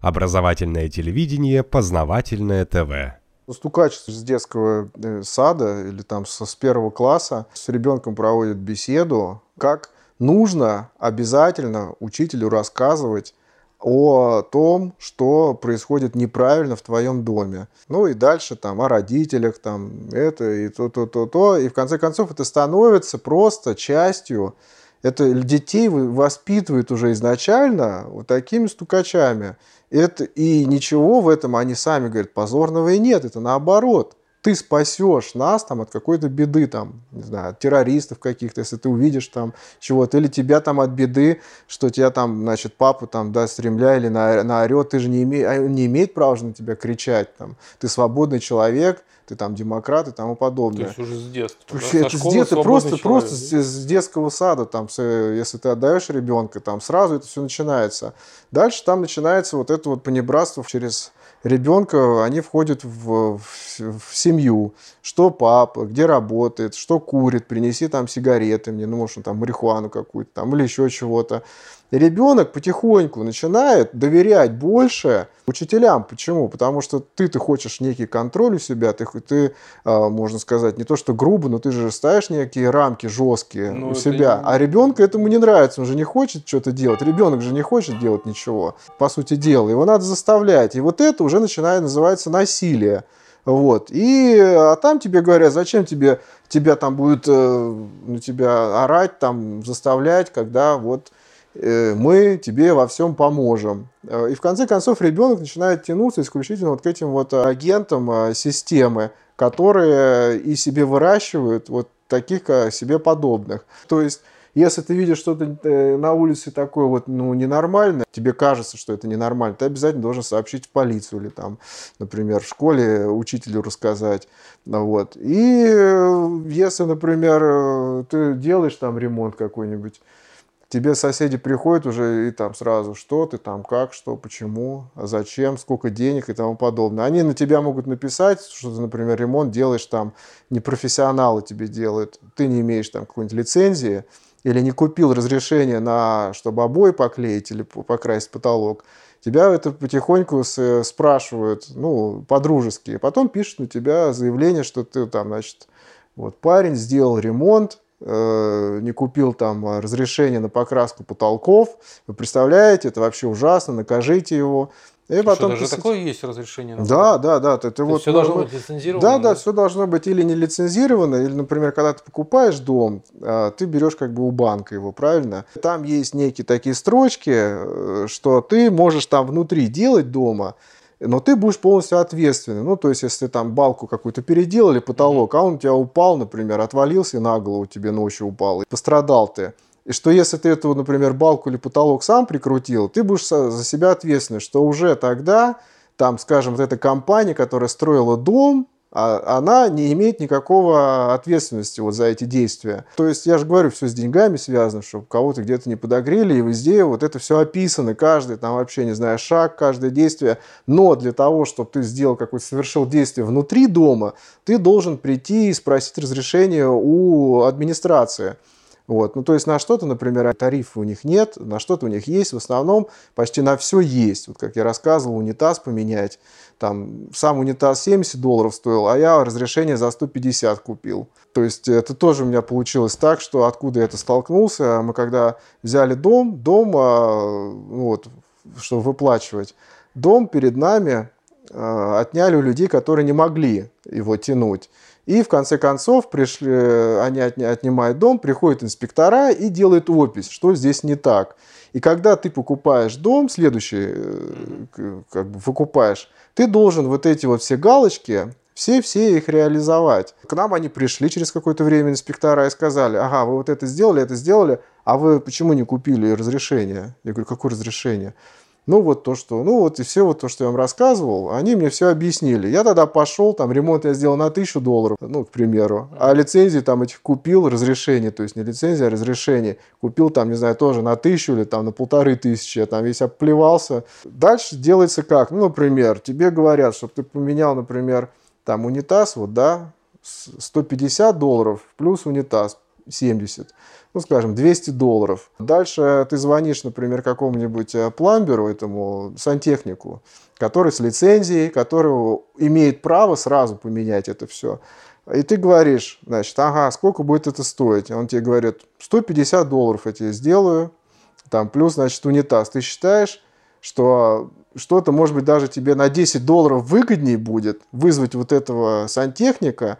Образовательное телевидение, познавательное ТВ. Стукач с детского э, сада или там со, с первого класса с ребенком проводит беседу, как нужно обязательно учителю рассказывать о том, что происходит неправильно в твоем доме. Ну и дальше там о родителях, там это и то, то, то, то. И в конце концов это становится просто частью это детей воспитывают уже изначально вот такими стукачами. Это, и ничего в этом они сами говорят, позорного и нет, это наоборот ты спасешь нас там от какой-то беды, там, не знаю, от террористов каких-то, если ты увидишь там чего-то, или тебя там от беды, что тебя там, значит, папа там, да, стремля или на, на орет, ты же не, име, а, не имеет права на тебя кричать, там, ты свободный человек, ты там демократ и тому подобное. То есть уже с детства. Да? это с детства, просто, человек, просто да? с, детского сада, там, если ты отдаешь ребенка, там сразу это все начинается. Дальше там начинается вот это вот понебратство через ребенка, они входят в, в, в семью. Что папа, где работает, что курит, принеси там сигареты мне, ну, может, там марихуану какую-то там или еще чего-то. И ребенок потихоньку начинает доверять больше учителям. Почему? Потому что ты-то хочешь некий контроль у себя, ты, ты а, можно сказать, не то что грубо, но ты же ставишь некие рамки жесткие ну, у себя. Не... А ребенку этому не нравится, он же не хочет что-то делать. Ребенок же не хочет делать ничего, по сути дела. Его надо заставлять. И вот это уже начинает называться насилие. Вот. И, а там тебе говорят, зачем тебе, тебя там будет э, на тебя орать, там, заставлять, когда вот мы тебе во всем поможем. Э, и в конце концов ребенок начинает тянуться исключительно вот к этим вот агентам э, системы, которые и себе выращивают вот таких себе подобных. То есть если ты видишь что-то на улице такое вот, ну, ненормальное, тебе кажется, что это ненормально, ты обязательно должен сообщить в полицию или там, например, в школе учителю рассказать. Вот. И если, например, ты делаешь там ремонт какой-нибудь, тебе соседи приходят уже и там сразу, что ты там, как, что, почему, зачем, сколько денег и тому подобное. Они на тебя могут написать, что ты, например, ремонт делаешь там, не профессионалы тебе делают, ты не имеешь там какой-нибудь лицензии, или не купил разрешение на, чтобы обои поклеить или покрасить потолок, тебя это потихоньку спрашивают, ну, по-дружески. Потом пишут на тебя заявление, что ты там, значит, вот парень сделал ремонт, не купил там а, разрешение на покраску потолков. Вы представляете, это вообще ужасно, накажите его. И потом что, даже такое есть разрешение? На да, да, да. Это, вот, все должно быть лицензировано? Да, да, все должно быть или не лицензировано, или, например, когда ты покупаешь дом, а, ты берешь как бы у банка его, правильно? Там есть некие такие строчки, э, что ты можешь там внутри делать дома, но ты будешь полностью ответственный. Ну, то есть, если там балку какую-то переделали, потолок, а он у тебя упал, например, отвалился на голову тебе ночью упал, и пострадал ты. И что если ты эту, например, балку или потолок сам прикрутил, ты будешь за себя ответственный, что уже тогда, там, скажем, вот эта компания, которая строила дом, она не имеет никакого ответственности вот за эти действия. То есть, я же говорю, все с деньгами связано, чтобы кого-то где-то не подогрели, и везде вот это все описано, каждый там вообще, не знаю, шаг, каждое действие. Но для того, чтобы ты сделал какое-то, совершил действие внутри дома, ты должен прийти и спросить разрешение у администрации. Вот. Ну, то есть на что-то, например, тарифы у них нет, на что-то у них есть, в основном почти на все есть. Вот как я рассказывал, унитаз поменять, там сам унитаз 70 долларов стоил, а я разрешение за 150 купил. То есть это тоже у меня получилось так, что откуда я это столкнулся, мы когда взяли дом, дом, а, ну вот, чтобы выплачивать, дом перед нами а, отняли у людей, которые не могли его тянуть. И в конце концов пришли, они отнимают дом, приходят инспектора и делают опись, что здесь не так. И когда ты покупаешь дом, следующий, э, как бы выкупаешь, ты должен вот эти вот все галочки, все-все их реализовать. К нам они пришли через какое-то время инспектора и сказали, ага, вы вот это сделали, это сделали, а вы почему не купили разрешение? Я говорю, какое разрешение? Ну, вот то, что, ну, вот и все вот то, что я вам рассказывал, они мне все объяснили. Я тогда пошел, там, ремонт я сделал на тысячу долларов, ну, к примеру, а лицензии там этих купил, разрешение, то есть не лицензия, а разрешение, купил там, не знаю, тоже на тысячу или там на полторы тысячи, я там весь обплевался. Дальше делается как? Ну, например, тебе говорят, чтобы ты поменял, например, там унитаз, вот, да, 150 долларов плюс унитаз 70. ну, скажем, 200 долларов. Дальше ты звонишь, например, какому-нибудь э, пламберу, этому сантехнику, который с лицензией, который имеет право сразу поменять это все. И ты говоришь, значит, ага, сколько будет это стоить? Он тебе говорит, 150 долларов я тебе сделаю, там плюс, значит, унитаз. Ты считаешь, что что-то, может быть, даже тебе на 10 долларов выгоднее будет вызвать вот этого сантехника,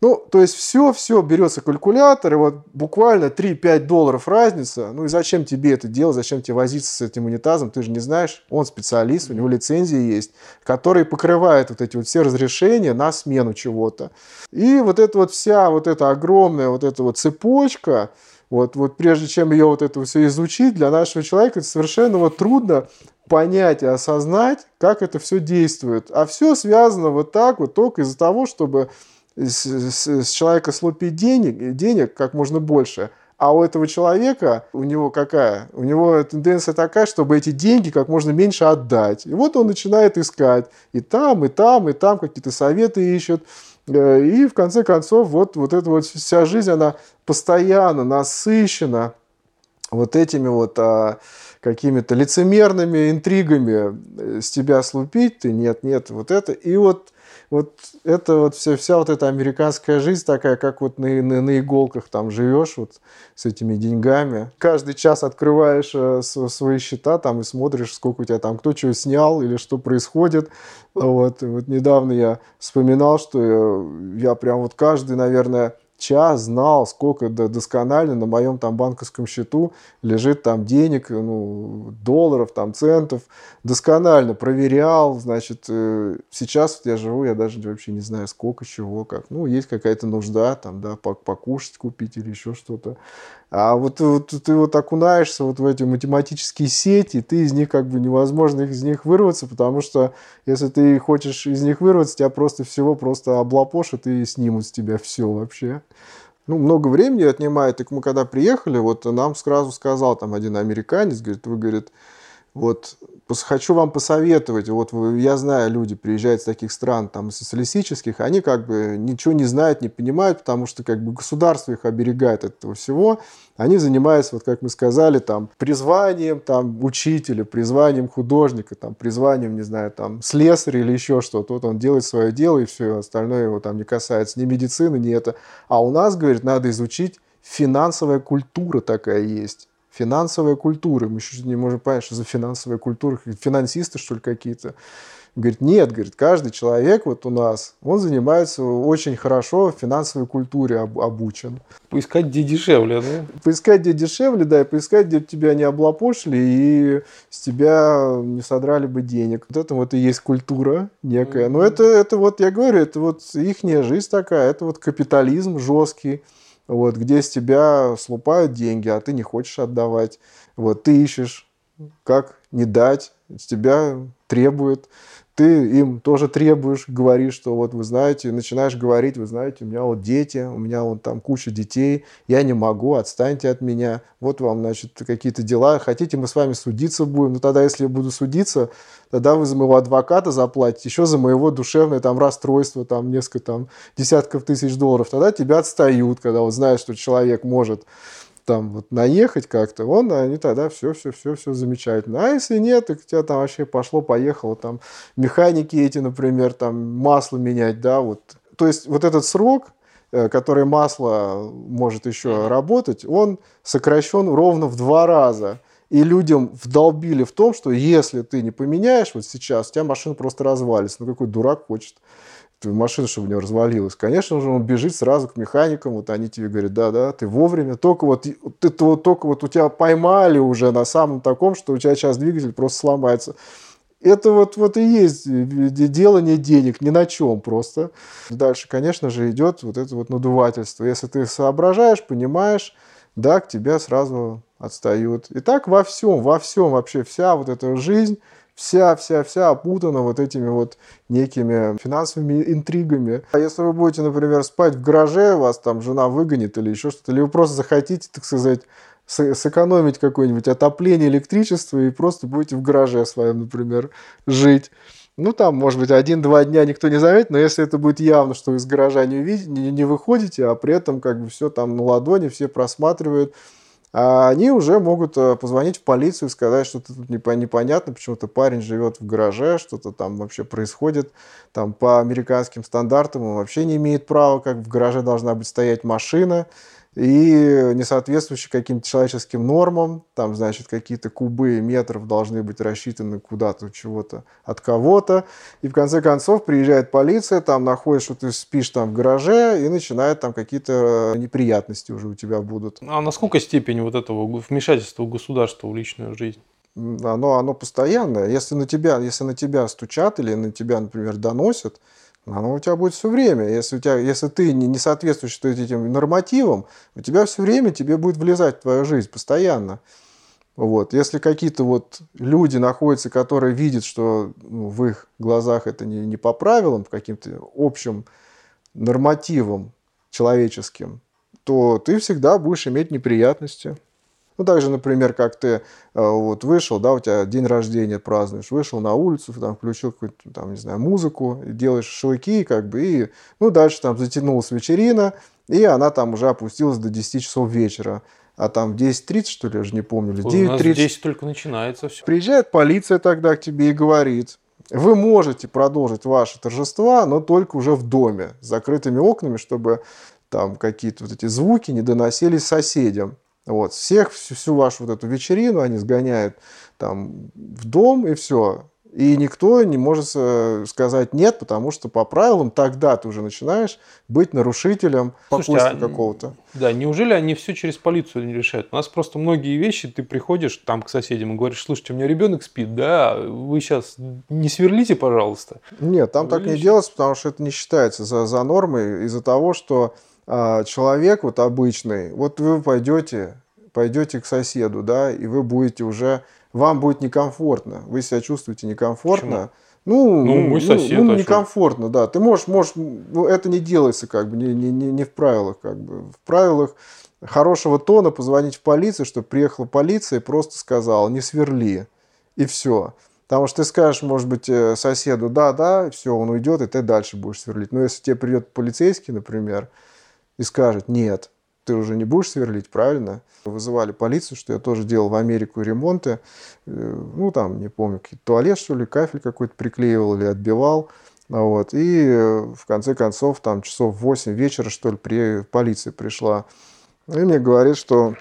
ну, то есть все, все берется калькулятор, и вот буквально 3-5 долларов разница. Ну и зачем тебе это делать, зачем тебе возиться с этим унитазом, ты же не знаешь, он специалист, у него лицензия есть, который покрывает вот эти вот все разрешения на смену чего-то. И вот эта вот вся вот эта огромная вот эта вот цепочка, вот, вот прежде чем ее вот это все изучить, для нашего человека это совершенно вот трудно понять и осознать, как это все действует. А все связано вот так вот только из-за того, чтобы с, с, с человека слупить денег, денег как можно больше, а у этого человека, у него какая? У него тенденция такая, чтобы эти деньги как можно меньше отдать. И вот он начинает искать и там, и там, и там какие-то советы ищет. Э, и в конце концов, вот, вот эта вот вся жизнь, она постоянно насыщена вот этими вот а, какими-то лицемерными интригами э, с тебя слупить, ты нет, нет, вот это. И вот вот это вот вся, вся вот эта американская жизнь такая, как вот на, на, на иголках там живешь вот с этими деньгами. Каждый час открываешь э, свои счета там и смотришь, сколько у тебя там, кто что снял или что происходит. Вот, вот недавно я вспоминал, что я, я прям вот каждый, наверное, час знал, сколько досконально на моем там банковском счету лежит там денег, ну, долларов, там центов. Досконально проверял, значит, э, сейчас вот я живу, я даже вообще не знаю, сколько, чего, как. Ну, есть какая-то нужда, там, да, покушать купить или еще что-то. А вот, вот ты вот окунаешься вот в эти математические сети, ты из них как бы невозможно из них вырваться, потому что если ты хочешь из них вырваться, тебя просто всего просто облапошат и снимут с тебя все вообще. Ну, много времени отнимает. И мы когда приехали, вот нам сразу сказал там один американец, говорит, вы, говорит, вот хочу вам посоветовать, вот я знаю, люди приезжают с таких стран, там, социалистических, они как бы ничего не знают, не понимают, потому что как бы государство их оберегает от этого всего. Они занимаются, вот как мы сказали, там, призванием там, учителя, призванием художника, там, призванием, не знаю, там, слесаря или еще что-то. Вот он делает свое дело, и все, остальное его там не касается ни медицины, ни это. А у нас, говорит, надо изучить финансовая культура такая есть финансовая культура. Мы еще не можем понять, что за финансовая культура. Финансисты, что ли, какие-то. Говорит, нет, говорит, каждый человек вот у нас, он занимается очень хорошо в финансовой культуре об, обучен. Поискать, где дешевле, да? Поискать, где дешевле, да, и поискать, где тебя не облапошили и с тебя не содрали бы денег. Вот это вот и есть культура некая. Но это, это вот, я говорю, это вот их жизнь такая, это вот капитализм жесткий вот, где с тебя слупают деньги, а ты не хочешь отдавать. Вот, ты ищешь, как не дать, с тебя требуют ты им тоже требуешь, говоришь, что вот вы знаете, начинаешь говорить, вы знаете, у меня вот дети, у меня вот там куча детей, я не могу, отстаньте от меня, вот вам, значит, какие-то дела, хотите, мы с вами судиться будем, но тогда, если я буду судиться, тогда вы за моего адвоката заплатите, еще за моего душевное там расстройство, там несколько там десятков тысяч долларов, тогда тебя отстают, когда вот знаешь, что человек может там вот наехать как-то, он, они тогда все, все, все, все замечательно. А если нет, так у тебя там вообще пошло, поехало, там механики эти, например, там масло менять, да, вот. То есть вот этот срок, э, который масло может еще работать, он сокращен ровно в два раза. И людям вдолбили в том, что если ты не поменяешь вот сейчас, у тебя машина просто развалится. Ну какой дурак хочет машина, чтобы у него развалилась. Конечно же, он бежит сразу к механикам, вот они тебе говорят, да-да, ты вовремя, только вот, это вот, только вот у тебя поймали уже на самом таком, что у тебя сейчас двигатель просто сломается. Это вот, вот и есть делание денег ни на чем просто. Дальше, конечно же, идет вот это вот надувательство. Если ты соображаешь, понимаешь, да, к тебе сразу отстают. И так во всем, во всем вообще вся вот эта жизнь, вся-вся-вся опутана вот этими вот некими финансовыми интригами. А если вы будете, например, спать в гараже, вас там жена выгонит или еще что-то, или вы просто захотите, так сказать, сэкономить какое-нибудь отопление, электричество и просто будете в гараже своем, например, жить. Ну, там, может быть, один-два дня никто не заметит, но если это будет явно, что вы из гаража не, увидите, не, не выходите, а при этом как бы все там на ладони, все просматривают, они уже могут э, позвонить в полицию и сказать, что тут непонятно, почему-то парень живет в гараже, что-то там вообще происходит, там по американским стандартам он вообще не имеет права, как в гараже должна быть стоять машина, и не соответствующие каким-то человеческим нормам, там, значит, какие-то кубы метров должны быть рассчитаны куда-то, чего-то, от кого-то, и в конце концов приезжает полиция, там находит, что ты спишь там в гараже, и начинает там какие-то неприятности уже у тебя будут. А насколько степень вот этого вмешательства государства в личную жизнь? Оно, оно постоянное. Если на тебя, если на тебя стучат или на тебя, например, доносят, оно у тебя будет все время. Если, у тебя, если ты не, не соответствуешь этим нормативам, у тебя все время тебе будет влезать в твою жизнь постоянно. Вот. Если какие-то вот люди находятся, которые видят, что ну, в их глазах это не, не по правилам, по каким-то общим нормативам человеческим, то ты всегда будешь иметь неприятности. Ну, также, например, как ты э, вот вышел, да, у тебя день рождения празднуешь, вышел на улицу, там, включил какую-то, там, не знаю, музыку, делаешь шашлыки, как бы, и, ну, дальше там затянулась вечерина, и она там уже опустилась до 10 часов вечера. А там в 10.30, что ли, я же не помню, или 9.30. У нас 10 только начинается все. Приезжает полиция тогда к тебе и говорит, вы можете продолжить ваши торжества, но только уже в доме, с закрытыми окнами, чтобы там какие-то вот эти звуки не доносились соседям. Вот, всех, всю, всю вашу вот эту вечерину они сгоняют там в дом и все. И никто не может э, сказать нет, потому что по правилам тогда ты уже начинаешь быть нарушителем спокойствия а, какого-то. Да, неужели они все через полицию не решают? У нас просто многие вещи, ты приходишь там к соседям и говоришь, слушайте, у меня ребенок спит, да, вы сейчас не сверлите, пожалуйста. Нет, там вы так не делается, потому что это не считается за, за нормой из-за того, что а, человек вот обычный, вот вы пойдете, пойдете к соседу, да, и вы будете уже, вам будет некомфортно, вы себя чувствуете некомфортно. Почему? Ну, ну, мой ну, сосед, ну, ну некомфортно, да. Ты можешь, можешь, ну, это не делается как бы, не, не, не в правилах как бы. В правилах хорошего тона позвонить в полицию, чтобы приехала полиция и просто сказала, не сверли, и все. Потому что ты скажешь, может быть, э, соседу, да, да, все, он уйдет, и ты дальше будешь сверлить. Но если тебе придет полицейский, например, и скажет, нет, ты уже не будешь сверлить, правильно? Вызывали полицию, что я тоже делал в Америку ремонты. Э, ну, там, не помню, туалет, что ли, кафель какой-то приклеивал или отбивал. Вот. И э, в конце концов, там часов 8 вечера, что ли, при... полиция пришла. И мне говорит, что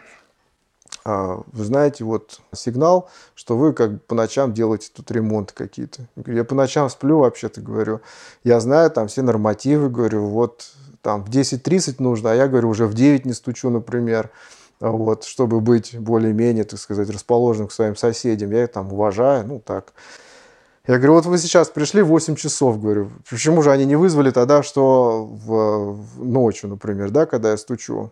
а, вы знаете, вот сигнал, что вы как бы по ночам делаете тут ремонт какие-то. Я по ночам сплю вообще-то, говорю. Я знаю там все нормативы, говорю, вот там в 10.30 нужно, а я говорю, уже в 9 не стучу, например, вот, чтобы быть более-менее, так сказать, расположенным к своим соседям. Я их там уважаю, ну так. Я говорю, вот вы сейчас пришли в 8 часов, говорю, почему же они не вызвали тогда, что в, в ночью, например, да, когда я стучу?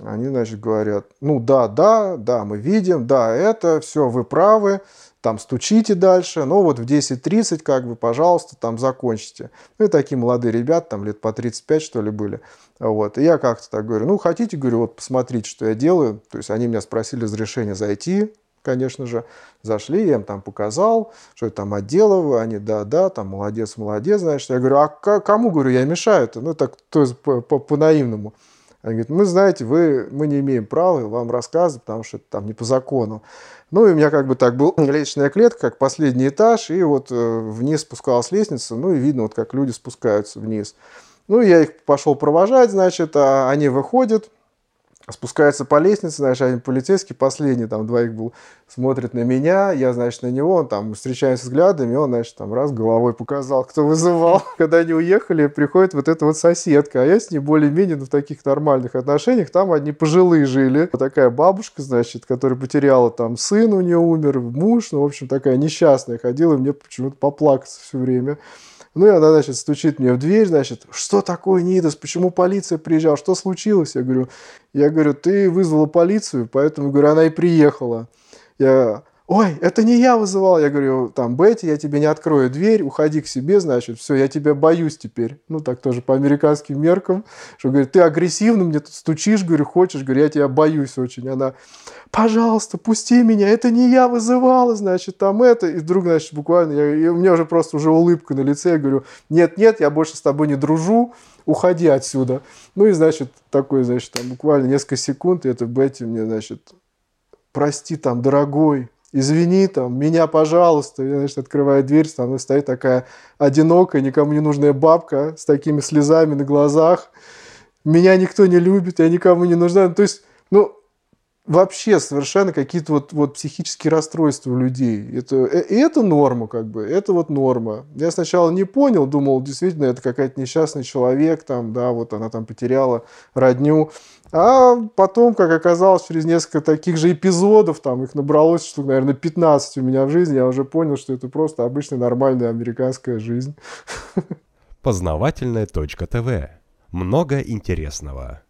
Они, значит, говорят, ну да, да, да, мы видим, да, это, все, вы правы, там стучите дальше, но вот в 10.30, как бы, пожалуйста, там закончите. Ну и такие молодые ребята, там лет по 35, что ли, были. Вот. И я как-то так говорю, ну, хотите, говорю, вот посмотрите, что я делаю. То есть они меня спросили разрешение зайти, конечно же. Зашли, я им там показал, что я там отделываю. Они, да-да, там, молодец, молодец, значит. Я говорю, а кому, говорю, я мешаю-то? Ну, так, то есть по-наивному. -по -по они говорят, мы, знаете, вы, мы не имеем права вам рассказывать, потому что это там не по закону. Ну, и у меня как бы так был лестничная клетка, как последний этаж, и вот э, вниз спускалась лестница, ну, и видно, вот как люди спускаются вниз. Ну, я их пошел провожать, значит, а они выходят, спускается по лестнице, знаешь, один полицейский, последний, там, двоих был, смотрит на меня, я, значит, на него, он там, встречаемся взглядами, он, значит, там, раз головой показал, кто вызывал. Когда они уехали, приходит вот эта вот соседка, а я с ней более-менее ну, в таких нормальных отношениях, там одни пожилые жили. Вот такая бабушка, значит, которая потеряла там сын у нее умер, муж, ну, в общем, такая несчастная, ходила, мне почему-то поплакаться все время. Ну, и она, значит, стучит мне в дверь, значит, что такое, Нидас, почему полиция приезжала, что случилось? Я говорю, я говорю, ты вызвала полицию, поэтому, говорю, она и приехала. Я, ой, это не я вызывал. Я говорю, там, Бетти, я тебе не открою дверь, уходи к себе, значит, все, я тебя боюсь теперь. Ну, так тоже по американским меркам. Что, говорит, ты агрессивно мне тут стучишь, говорю, хочешь, говорю, я тебя боюсь очень. Она, пожалуйста, пусти меня, это не я вызывала, значит, там это. И вдруг, значит, буквально, я, и у меня уже просто уже улыбка на лице, я говорю, нет, нет, я больше с тобой не дружу, уходи отсюда. Ну и, значит, такой, значит, там буквально несколько секунд, и это Бетти мне, значит, прости там, дорогой, извини, там, меня, пожалуйста. Я, значит, открываю дверь, там стоит такая одинокая, никому не нужная бабка с такими слезами на глазах. Меня никто не любит, я никому не нужна. То есть, ну, вообще совершенно какие-то вот, вот психические расстройства у людей. Это, э, и это норма, как бы, это вот норма. Я сначала не понял, думал, действительно, это какая-то несчастный человек, там, да, вот она там потеряла родню. А потом, как оказалось, через несколько таких же эпизодов, там их набралось штук, наверное, 15 у меня в жизни, я уже понял, что это просто обычная нормальная американская жизнь. Познавательная точка ТВ. Много интересного.